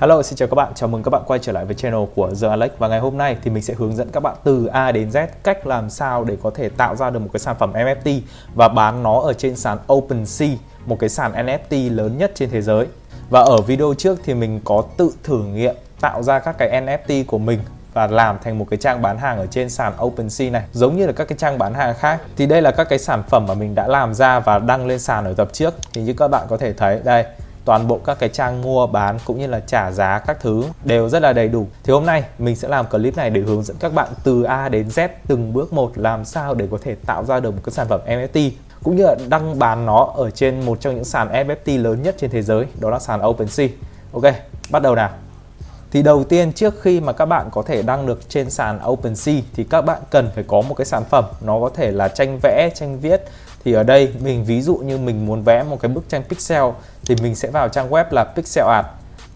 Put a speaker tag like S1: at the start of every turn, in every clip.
S1: Hello, xin chào các bạn. Chào mừng các bạn quay trở lại với channel của The Alex và ngày hôm nay thì mình sẽ hướng dẫn các bạn từ A đến Z cách làm sao để có thể tạo ra được một cái sản phẩm NFT và bán nó ở trên sàn OpenSea, một cái sàn NFT lớn nhất trên thế giới. Và ở video trước thì mình có tự thử nghiệm tạo ra các cái NFT của mình và làm thành một cái trang bán hàng ở trên sàn OpenSea này giống như là các cái trang bán hàng khác thì đây là các cái sản phẩm mà mình đã làm ra và đăng lên sàn ở tập trước thì như các bạn có thể thấy đây toàn bộ các cái trang mua bán cũng như là trả giá các thứ đều rất là đầy đủ. Thì hôm nay mình sẽ làm clip này để hướng dẫn các bạn từ A đến Z từng bước một làm sao để có thể tạo ra được một cái sản phẩm NFT cũng như là đăng bán nó ở trên một trong những sàn NFT lớn nhất trên thế giới, đó là sàn OpenSea. Ok, bắt đầu nào. Thì đầu tiên trước khi mà các bạn có thể đăng được trên sàn OpenSea thì các bạn cần phải có một cái sản phẩm nó có thể là tranh vẽ, tranh viết thì ở đây, mình ví dụ như mình muốn vẽ một cái bức tranh pixel, thì mình sẽ vào trang web là pixel art.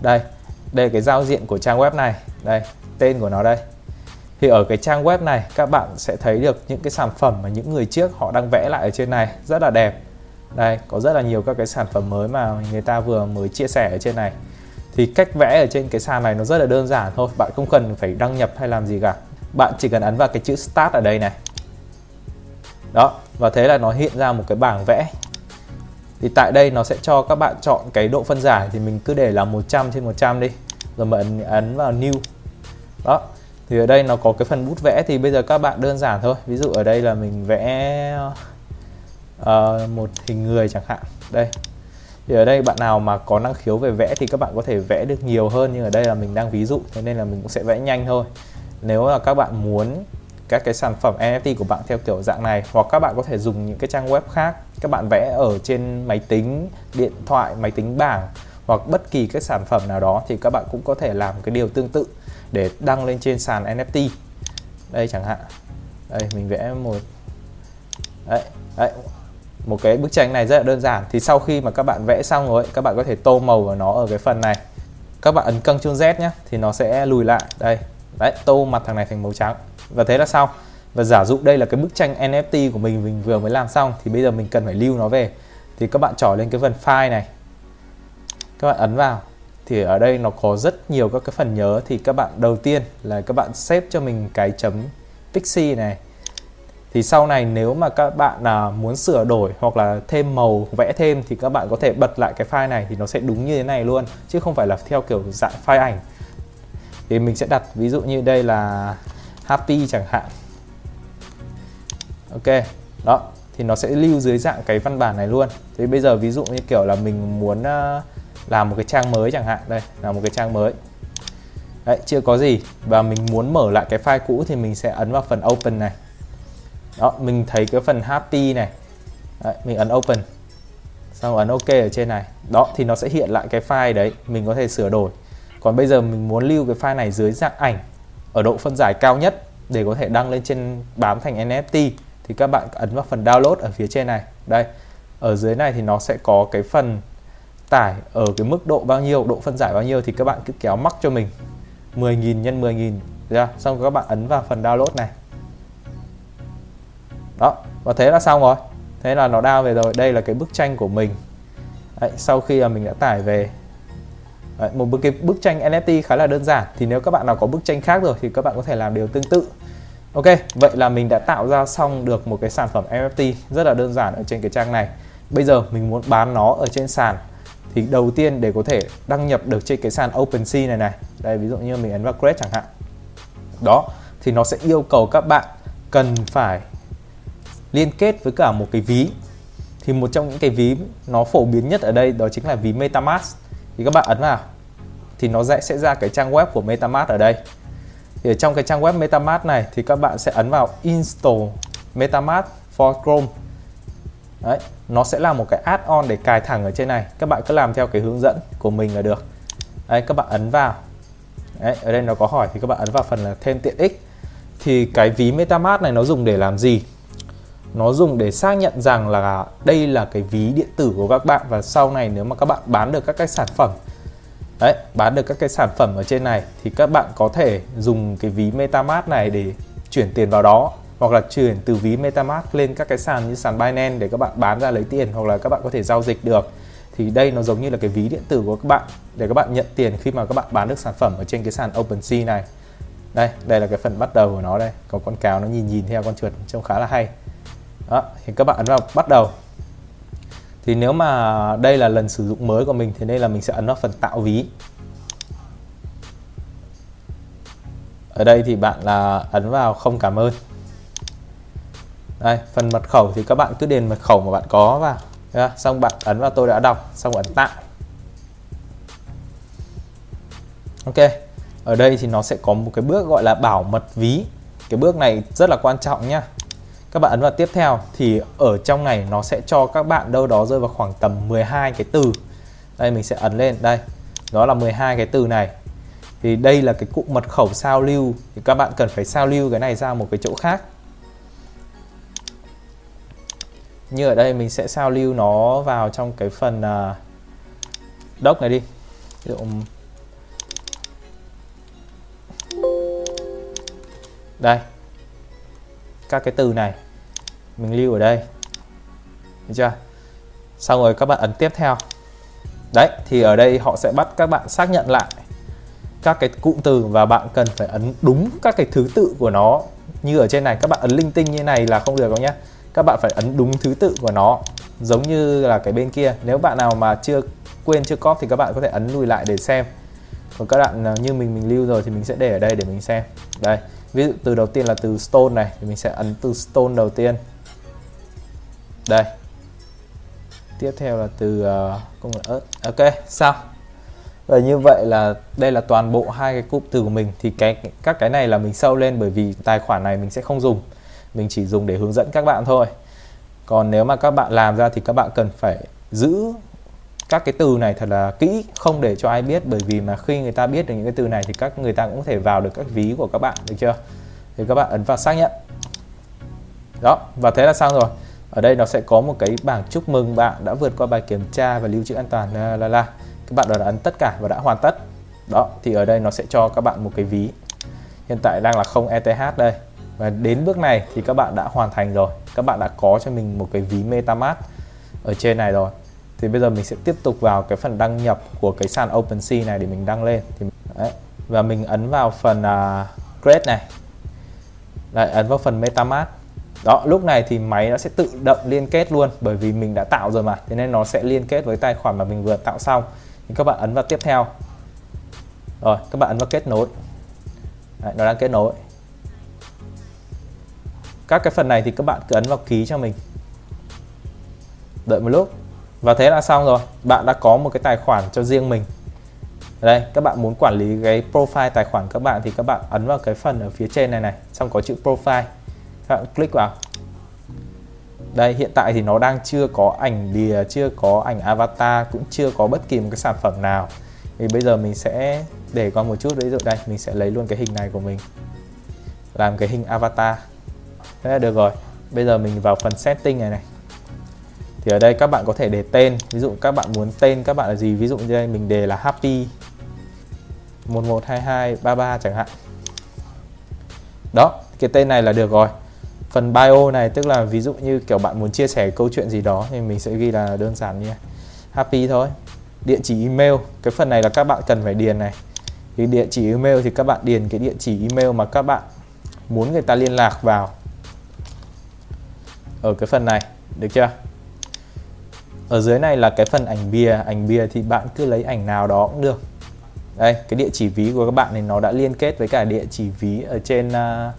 S1: Đây đây cái giao diện của trang web này. Đây, tên của nó đây. Thì ở cái trang web này, các bạn sẽ thấy được những cái sản phẩm mà những người trước họ đang vẽ lại ở trên này rất là đẹp. Đây, có rất là nhiều các cái sản phẩm mới mà người ta vừa mới chia sẻ ở trên này. Thì cách vẽ ở trên cái sàn này nó rất là đơn giản thôi. Bạn không cần phải đăng nhập hay làm gì cả. Bạn chỉ cần ấn vào cái chữ start ở đây này đó và thế là nó hiện ra một cái bảng vẽ. Thì tại đây nó sẽ cho các bạn chọn cái độ phân giải thì mình cứ để là 100 trên 100 đi. Rồi mình ấn vào new. Đó thì ở đây nó có cái phần bút vẽ thì bây giờ các bạn đơn giản thôi. Ví dụ ở đây là mình vẽ uh, một hình người chẳng hạn. Đây. Thì ở đây bạn nào mà có năng khiếu về vẽ thì các bạn có thể vẽ được nhiều hơn nhưng ở đây là mình đang ví dụ thế nên là mình cũng sẽ vẽ nhanh thôi. Nếu là các bạn muốn các cái sản phẩm NFT của bạn theo kiểu dạng này. Hoặc các bạn có thể dùng những cái trang web khác. Các bạn vẽ ở trên máy tính điện thoại máy tính bảng hoặc bất kỳ cái sản phẩm nào đó thì các bạn cũng có thể làm cái điều tương tự để đăng lên trên sàn NFT đây chẳng hạn. Đây mình vẽ một đấy, đấy. Một cái bức tranh này rất là đơn giản. Thì sau khi mà các bạn vẽ xong rồi các bạn có thể tô màu vào nó ở cái phần này. Các bạn ấn căng chuông Z nhé thì nó sẽ lùi lại. Đây đấy tô mặt thằng này thành màu trắng và thế là xong và giả dụ đây là cái bức tranh NFT của mình mình vừa mới làm xong, thì bây giờ mình cần phải lưu nó về. Thì các bạn trỏ lên cái phần file này. Các bạn ấn vào. Thì ở đây nó có rất nhiều các cái phần nhớ. Thì các bạn, đầu tiên là các bạn xếp cho mình cái chấm pixie này. Thì sau này nếu mà các bạn là muốn sửa đổi hoặc là thêm màu, vẽ thêm, thì các bạn có thể bật lại cái file này thì nó sẽ đúng như thế này luôn, chứ không phải là theo kiểu dạng file ảnh. Thì mình sẽ đặt ví dụ như đây là happy chẳng hạn. Ok đó thì nó sẽ lưu dưới dạng cái văn bản này luôn. Thì bây giờ ví dụ như kiểu là mình muốn ờ, làm một cái trang mới chẳng hạn đây là một cái trang mới. Đấy chưa có gì. Và mình muốn mở lại cái file cũ thì mình sẽ ấn vào phần open này. Đó mình thấy cái phần happy này. Đấy, mình ấn open. Xong ấn ok ở trên này. Đó thì nó sẽ hiện lại cái file đấy. Mình có thể sửa đổi. Còn bây giờ mình muốn lưu cái file này dưới dạng ảnh ở độ phân giải cao nhất để có thể đăng lên trên bám thành NFT thì các bạn ấn vào phần download ở phía trên này. Đây ở dưới này thì nó sẽ có cái phần tải ở cái mức độ bao nhiêu độ phân giải bao nhiêu thì các bạn cứ kéo mắc cho mình. 10.000 nhân 10.000 ra xong các bạn ấn vào phần download này. Đó và thế là xong rồi. Thế là nó down về rồi. Đây là cái bức tranh của mình. Đấy, sau khi là mình đã tải về Đấy, một bức cái bức tranh NFT khá là đơn giản thì nếu các bạn nào có bức tranh khác rồi thì các bạn có thể làm điều tương tự Ok, vậy là mình đã tạo ra xong được một cái sản phẩm NFT rất là đơn giản ở trên cái trang này. Bây giờ mình muốn bán nó ở trên sàn thì đầu tiên để có thể đăng nhập được trên cái sàn OpenSea này này. Đây ví dụ như mình ấn vào create chẳng hạn. Đó, thì nó sẽ yêu cầu các bạn cần phải liên kết với cả một cái ví. Thì một trong những cái ví nó phổ biến nhất ở đây đó chính là ví MetaMask thì các bạn ấn vào. Thì nó sẽ sẽ ra cái trang web của MetaMask ở đây. Thì ở trong cái trang web MetaMask này thì các bạn sẽ ấn vào install MetaMask for Chrome. Đấy, nó sẽ là một cái add-on để cài thẳng ở trên này. Các bạn cứ làm theo cái hướng dẫn của mình là được. Đấy, các bạn ấn vào. Đấy, ở đây nó có hỏi thì các bạn ấn vào phần là thêm tiện ích. Thì cái ví MetaMask này nó dùng để làm gì? Nó dùng để xác nhận rằng là đây là cái ví điện tử của các bạn và sau này nếu mà các bạn bán được các cái sản phẩm, đấy, bán được các cái sản phẩm ở trên này thì các bạn có thể dùng cái ví MetaMask này để chuyển tiền vào đó hoặc là chuyển từ ví MetaMask lên các cái sàn như sàn Binance để các bạn bán ra lấy tiền hoặc là các bạn có thể giao dịch được. Thì đây nó giống như là cái ví điện tử của các bạn để các bạn nhận tiền khi mà các bạn bán được sản phẩm ở trên cái sàn OpenSea này. Đây đây là cái phần bắt đầu của nó đây. Có con cáo nó nhìn nhìn theo con chuột trông khá là hay đó, thì các bạn ấn vào, bắt đầu. Thì nếu mà đây là lần sử dụng mới của mình, thì đây là mình sẽ ấn vào phần tạo ví. Ở đây thì bạn là ấn vào không cảm ơn. Đây, phần mật khẩu thì các bạn cứ điền mật khẩu mà bạn có vào. Xong, bạn ấn vào tôi đã đọc, xong ấn tạo. Ok, ở đây thì nó sẽ có một cái bước gọi là bảo mật ví. Cái bước này rất là quan trọng nhá các bạn ấn vào tiếp theo thì ở trong này nó sẽ cho các bạn đâu đó rơi vào khoảng tầm 12 cái từ. Đây mình sẽ ấn lên đây đó là 12 cái từ này. Thì đây là cái cụm mật khẩu sao lưu thì các bạn cần phải sao lưu cái này ra một cái chỗ khác. Như ở đây mình sẽ sao lưu nó vào trong cái phần à, uh, doc này đi. Ví dụ đây các cái từ này. Mình lưu ở đây. Được chưa? Xong rồi các bạn ấn tiếp theo. Đấy, thì ở đây họ sẽ bắt các bạn xác nhận lại các cái cụm từ và bạn cần phải ấn đúng các cái thứ tự của nó như ở trên này. Các bạn ấn linh tinh như này là không được đâu nhé các bạn phải ấn đúng thứ tự của nó, giống như là cái bên kia. Nếu bạn nào mà chưa quên, chưa cóp thì các bạn có thể ấn lùi lại để xem. Còn các bạn à, như mình mình lưu rồi thì mình sẽ để ở đây để mình xem. Đây ví dụ từ đầu tiên là từ stone này thì mình sẽ ấn từ stone đầu tiên. Đây. Tiếp theo là từ uh, công nghệ ớt. Ok sao? Và như vậy là đây là toàn bộ hai cái cụm từ của mình. Thì cái các cái này là mình sâu lên bởi vì tài khoản này mình sẽ không dùng. Mình chỉ dùng để hướng dẫn các bạn thôi. Còn nếu mà các bạn làm ra thì các bạn cần phải giữ các cái từ này thật là kỹ, không để cho ai biết, bởi vì mà khi người ta biết được những cái từ này thì các người ta cũng có thể vào được các ví của các bạn, được chưa? Thì các bạn ấn vào xác nhận. Đó, và thế là xong rồi. Ở đây nó sẽ có một cái bảng chúc mừng bạn đã vượt qua bài kiểm tra và lưu trữ an toàn là la la. Các bạn đã ấn tất cả và đã hoàn tất. Đó, thì ở đây nó sẽ cho các bạn một cái ví. Hiện tại đang là không ETH đây. Và đến bước này thì các bạn đã hoàn thành rồi. Các bạn đã có cho mình một cái ví MetaMask ở trên này rồi thì bây giờ mình sẽ tiếp tục vào cái phần đăng nhập của cái sàn OpenSea này để mình đăng lên. Thì đấy. và mình ấn vào phần uh, create này. Lại ấn vào phần MetaMask. Đó lúc này thì máy nó sẽ tự động liên kết luôn bởi vì mình đã tạo rồi mà. Thế nên nó sẽ liên kết với tài khoản mà mình vừa tạo xong. Thì các bạn ấn vào tiếp theo. Rồi các bạn ấn vào kết nối. Đấy, nó đang kết nối. Các cái phần này thì các bạn cứ ấn vào ký cho mình. Đợi một lúc và thế là xong rồi. Bạn đã có một cái tài khoản cho riêng mình. Đây, các bạn muốn quản lý cái profile tài khoản các bạn thì các bạn ấn vào cái phần ở phía trên này này, xong có chữ profile. Các bạn click vào. Đây, hiện tại thì nó đang chưa có ảnh đìa chưa có ảnh avatar, cũng chưa có bất kỳ một cái sản phẩm nào. Thì bây giờ mình sẽ để qua một chút. Ví dụ đây, mình sẽ lấy luôn cái hình này của mình. Làm cái hình avatar. Thế là được rồi. Bây giờ mình vào phần setting này này thì ở đây các bạn có thể để tên. Ví dụ các bạn muốn tên các bạn là gì? Ví dụ như đây, mình đề là happy 112233 chẳng hạn. Đó, cái tên này là được rồi. Phần bio này, tức là ví dụ như kiểu bạn muốn chia sẻ câu chuyện gì đó, thì mình sẽ ghi là đơn giản như happy thôi. Địa chỉ email. Cái phần này là các bạn cần phải điền này. Thì địa chỉ email thì các bạn điền cái địa chỉ email mà các bạn muốn người ta liên lạc vào. Ở cái phần này, được chưa? Ở dưới này là cái phần ảnh bìa. Ảnh bìa thì bạn cứ lấy ảnh nào đó cũng được. Đây cái địa chỉ ví của các bạn này nó đã liên kết với cả địa chỉ ví ở trên uh,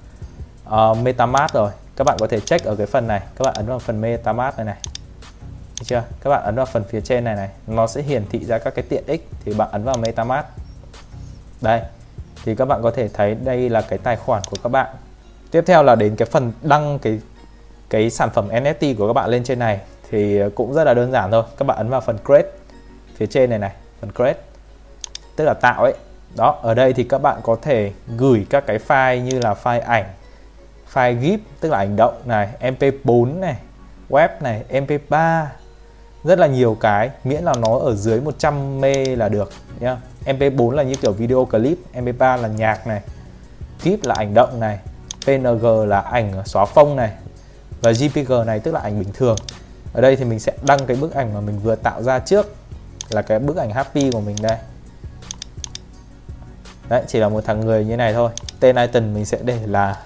S1: uh, MetaMask rồi. Các bạn có thể check ở cái phần này. Các bạn ấn vào phần MetaMask này này. Được chưa? Các bạn ấn vào phần phía trên này này. Nó sẽ hiển thị ra các cái tiện ích thì bạn ấn vào MetaMask. Đây thì các bạn có thể thấy đây là cái tài khoản của các bạn. Tiếp theo là đến cái phần đăng cái cái sản phẩm NFT của các bạn lên trên này thì ờ, cũng rất là đơn giản thôi. Các bạn ấn vào phần create phía trên này này, phần create. Tức là tạo ấy. Đó, ở đây thì các bạn có thể gửi các cái file như là file ảnh, file GIF, tức là ảnh động này MP4 này, web này MP3 rất là nhiều cái, miễn là nó ở dưới 100 mê là được, nhá. MP4 là như kiểu video clip MP3 là nhạc này, GIF là ảnh động này PNG là ảnh xóa phông này và JPG này, tức là ảnh bình thường ở đây thì mình sẽ đăng cái bức ảnh mà mình vừa tạo ra trước, là cái bức ảnh happy của mình đây. Đấy, chỉ là một thằng người như này thôi. Tên item mình sẽ để là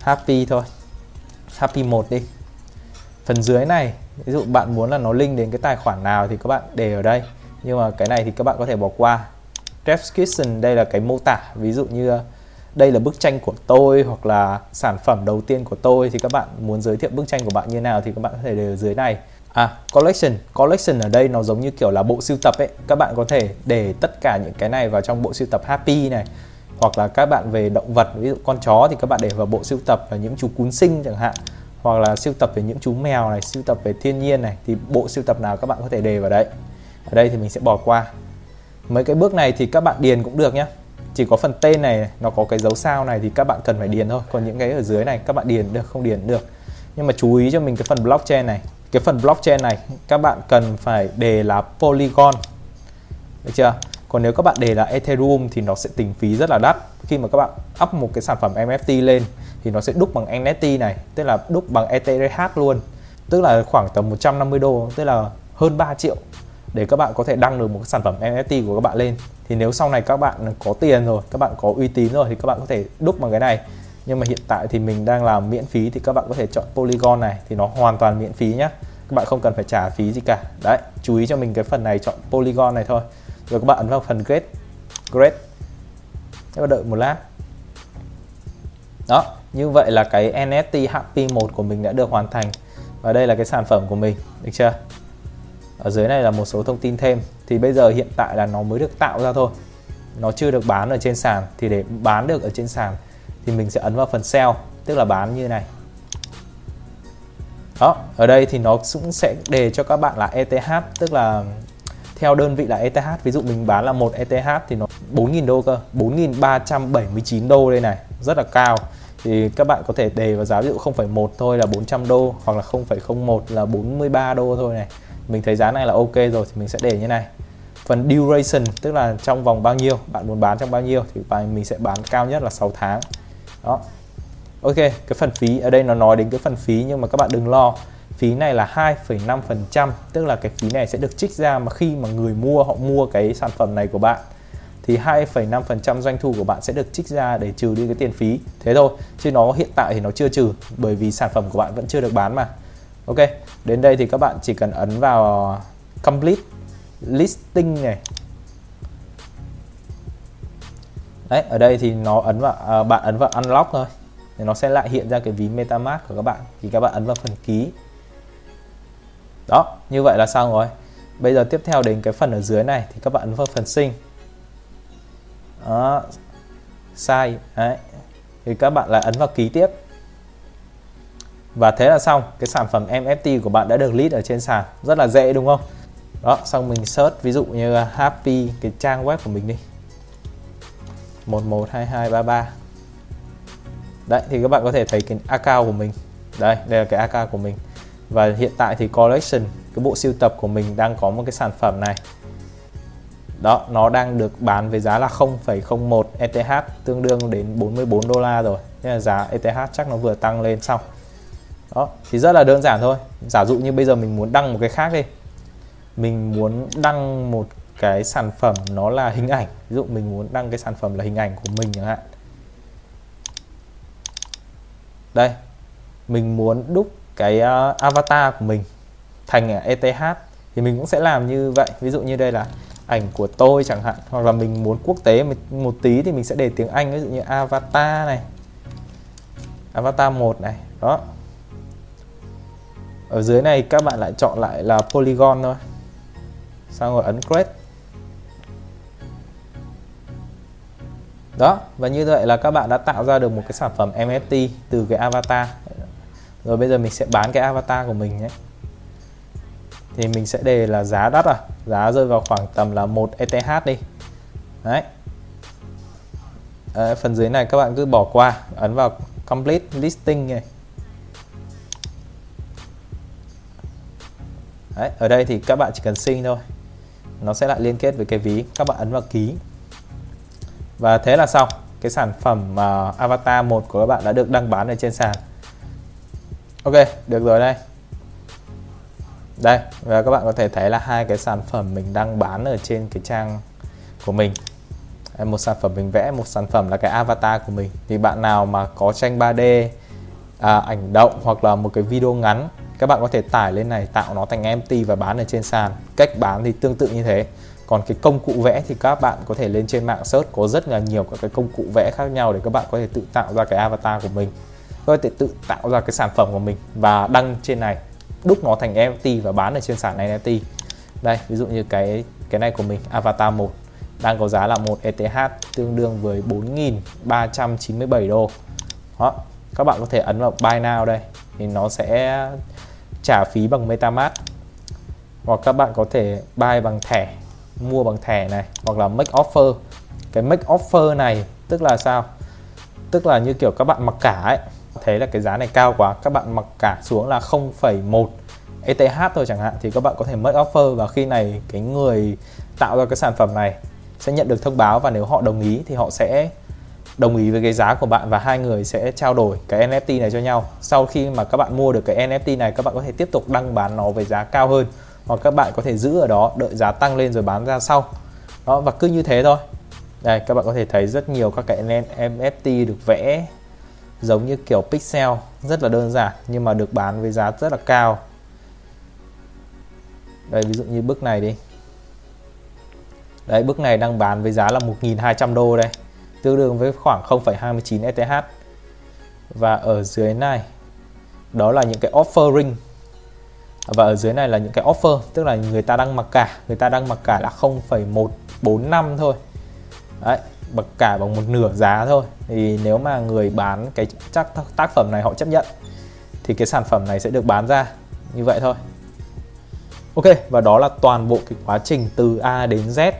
S1: happy thôi. Happy 1 đi. Phần dưới này, ví dụ bạn muốn là nó link đến cái tài khoản nào thì các bạn để ở đây. Nhưng mà cái này thì các bạn có thể bỏ qua. Description, đây là cái mô tả. Ví dụ như đây là bức tranh của tôi hoặc là sản phẩm đầu tiên của tôi thì các bạn muốn giới thiệu bức tranh của bạn như nào thì các bạn có thể để ở dưới này À, collection. Collection ở đây nó giống như kiểu là bộ sưu tập ấy. Các bạn có thể để tất cả những cái này vào trong bộ sưu tập Happy này. Hoặc là các bạn về động vật, ví dụ con chó thì các bạn để vào bộ sưu tập là những chú cún sinh chẳng hạn. Hoặc là sưu tập về những chú mèo này, sưu tập về thiên nhiên này thì bộ sưu tập nào các bạn có thể để vào đấy. Ở đây thì mình sẽ bỏ qua. Mấy cái bước này thì các bạn điền cũng được nhé chỉ có phần tên này, nó có cái dấu sao này thì các bạn cần phải điền thôi. Còn những cái ở dưới này, các bạn điền được, không điền được. Nhưng mà chú ý cho mình cái phần blockchain này. Cái phần blockchain này, các bạn cần phải đề là Polygon. Được chưa? Còn nếu các bạn đề là Ethereum thì nó sẽ tính phí rất là đắt. Khi mà các bạn up một cái sản phẩm NFT lên thì nó sẽ đúc bằng NFT này, tức là đúc bằng ETH luôn. Tức là khoảng tầm 150 đô, tức là hơn 3 triệu để các bạn có thể đăng được một cái sản phẩm NFT của các bạn lên. Thì nếu sau này các bạn có tiền rồi, các bạn có uy tín rồi thì các bạn có thể đúc bằng cái này. Nhưng mà hiện tại thì mình đang làm miễn phí thì các bạn có thể chọn Polygon này thì nó hoàn toàn miễn phí nhé các bạn không cần phải trả phí gì cả. Đấy, chú ý cho mình cái phần này, chọn Polygon này thôi. Rồi các bạn ấn vào phần Grade Grade các bạn đợi một lát. Đó, như vậy là cái NFT Happy 1 của mình đã được hoàn thành. Và đây là cái sản phẩm của mình, được chưa? Ở dưới này là một số thông tin thêm. Thì bây giờ hiện tại là nó mới được tạo ra thôi. Nó chưa được bán ở trên sàn. Thì để bán được ở trên sàn thì mình sẽ ấn vào phần sell tức là bán như này. Đó ở đây thì nó cũng sẽ đề cho các bạn là ETH tức là theo đơn vị là ETH ví dụ mình bán là một ETH thì nó 4.000 đô cơ 4.379 đô đây này rất là cao. Thì các bạn có thể đề vào giá ví dụ 0,1 thôi là 400 đô hoặc là 0,01 là 43 đô thôi này mình thấy giá này là ok rồi thì mình sẽ để như này. Phần duration tức là trong vòng bao nhiêu bạn muốn bán trong bao nhiêu thì mình sẽ bán cao nhất là 6 tháng. Đó. Ok cái phần phí ở đây nó nói đến cái phần phí nhưng mà các bạn đừng lo. Phí này là 2,5% tức là cái phí này sẽ được trích ra mà khi mà người mua họ mua cái sản phẩm này của bạn thì 2,5% doanh thu của bạn sẽ được trích ra để trừ đi cái tiền phí. Thế thôi chứ nó hiện tại thì nó chưa trừ bởi vì sản phẩm của bạn vẫn chưa được bán mà ok đến đây thì các bạn chỉ cần ấn vào complete listing này. Đấy ở đây thì nó ấn vào à, bạn ấn vào unlock thôi. Thì nó sẽ lại hiện ra cái ví MetaMask của các bạn. Thì các bạn ấn vào phần ký. Đó như vậy là xong rồi. Bây giờ tiếp theo đến cái phần ở dưới này thì các bạn ấn vào phần sinh. Đó sai đấy. Thì các bạn lại ấn vào ký tiếp và thế là xong cái sản phẩm mft của bạn đã được list ở trên sàn. Rất là dễ đúng không? Đó xong mình search ví dụ như uh, happy cái trang web của mình đi. 112233 đấy thì các bạn có thể thấy cái account của mình. Đây đây là cái account của mình. Và hiện tại thì collection cái bộ siêu tập của mình đang có một cái sản phẩm này. Đó nó đang được bán với giá là 0,01 ETH tương đương đến 44 đô la rồi. Nên là giá ETH chắc nó vừa tăng lên xong đó thì rất là đơn giản thôi. Giả dụ như bây giờ mình muốn đăng một cái khác đi. Mình muốn đăng một cái sản phẩm nó là hình ảnh. Ví dụ mình muốn đăng cái sản phẩm là hình ảnh của mình chẳng hạn. Đây mình muốn đúc cái uh, avatar của mình thành ờ, ETH thì mình cũng sẽ làm như vậy. Ví dụ như đây là ảnh của tôi chẳng hạn. Hoặc là mình muốn quốc tế một tí thì mình sẽ để tiếng Anh. Ví dụ như avatar này avatar 1 này. Đó ở dưới này các bạn lại chọn lại là polygon thôi. Xong rồi ấn create. Đó và như vậy là các bạn đã tạo ra được một cái sản phẩm NFT từ cái avatar. Rồi bây giờ mình sẽ bán cái avatar của mình nhé. Thì mình sẽ đề là giá đắt à? Giá rơi vào khoảng tầm là một ETH đi. Đấy. À, phần dưới này các bạn cứ bỏ qua ấn vào complete listing này. Đấy ở đây thì các bạn chỉ cần sinh thôi. Nó sẽ lại liên kết với cái ví các bạn ấn vào ký. Và thế là xong. Cái sản phẩm uh, avatar 1 của các bạn đã được đăng bán ở trên sàn. Ok được rồi đây. Đây và các bạn có thể thấy là hai cái sản phẩm mình đang bán ở trên cái trang của mình. Một sản phẩm mình vẽ một sản phẩm là cái avatar của mình. Thì bạn nào mà có tranh 3D à, ảnh động hoặc là một cái video ngắn các bạn có thể tải lên này, tạo nó thành empty và bán ở trên sàn. Cách bán thì tương tự như thế. Còn cái công cụ vẽ thì các bạn có thể lên trên mạng search, có rất là nhiều các cái công cụ vẽ khác nhau để các bạn có thể tự tạo ra cái avatar của mình. Có thể tự tạo ra cái sản phẩm của mình và đăng trên này. Đúc nó thành NFT và bán ở trên sàn NFT đây, ví dụ như cái cái này của mình, avatar 1 đang có giá là một ETH tương đương với 4.397 đô. Đó, các bạn có thể ấn vào buy now đây, thì nó sẽ trả phí bằng MetaMask. Hoặc các bạn có thể buy bằng thẻ mua bằng thẻ này hoặc là make offer. Cái make offer này tức là sao? Tức là như kiểu các bạn mặc cả ấy. Thấy là cái giá này cao quá các bạn mặc cả xuống là 0,1 ETH thôi chẳng hạn thì các bạn có thể make offer. Và khi này cái người tạo ra cái sản phẩm này sẽ nhận được thông báo và nếu họ đồng ý thì họ sẽ đồng ý với cái giá của bạn và hai người sẽ trao đổi cái NFT này cho nhau. Sau khi mà các bạn mua được cái NFT này, các bạn có thể tiếp tục đăng bán nó với giá cao hơn hoặc các bạn có thể giữ ở đó đợi giá tăng lên rồi bán ra sau. Đó, và cứ như thế thôi. Đây, các bạn có thể thấy rất nhiều các cái NFT được vẽ giống như kiểu pixel, rất là đơn giản nhưng mà được bán với giá rất là cao. Đây, ví dụ như bức này đi. Đấy bức này đang bán với giá là 1.200 đô đây tương đương với khoảng 0,29 ETH và ở dưới này đó là những cái offering và ở dưới này là những cái offer tức là người ta đang mặc cả người ta đang mặc cả là 0,145 thôi. Đấy mặc cả bằng một nửa giá thôi. Thì nếu mà người bán cái chắc tác phẩm này họ chấp nhận thì cái sản phẩm này sẽ được bán ra như vậy thôi. Ok và đó là toàn bộ cái quá trình từ A đến Z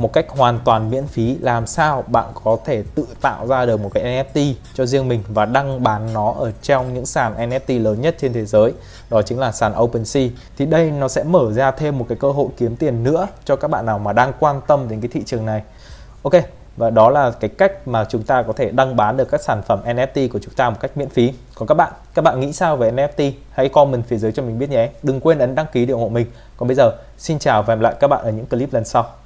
S1: một cách hoàn toàn miễn phí. Làm sao bạn có thể tự tạo ra được một cái NFT cho riêng mình và đăng bán nó ở trong những sàn NFT lớn nhất trên thế giới? Đó chính là sàn OpenSea. Thì đây nó sẽ mở ra thêm một cái cơ hội kiếm tiền nữa cho các bạn nào mà đang quan tâm đến cái thị trường này. Ok, và đó là cái cách mà chúng ta có thể đăng bán được các sản phẩm NFT của chúng ta một cách miễn phí. Còn các bạn các bạn nghĩ sao về NFT hãy comment phía dưới cho mình biết nhé. Đừng quên ấn đăng ký để ủng hộ mình. Còn bây giờ, xin chào và hẹn gặp lại các bạn ở những clip lần sau.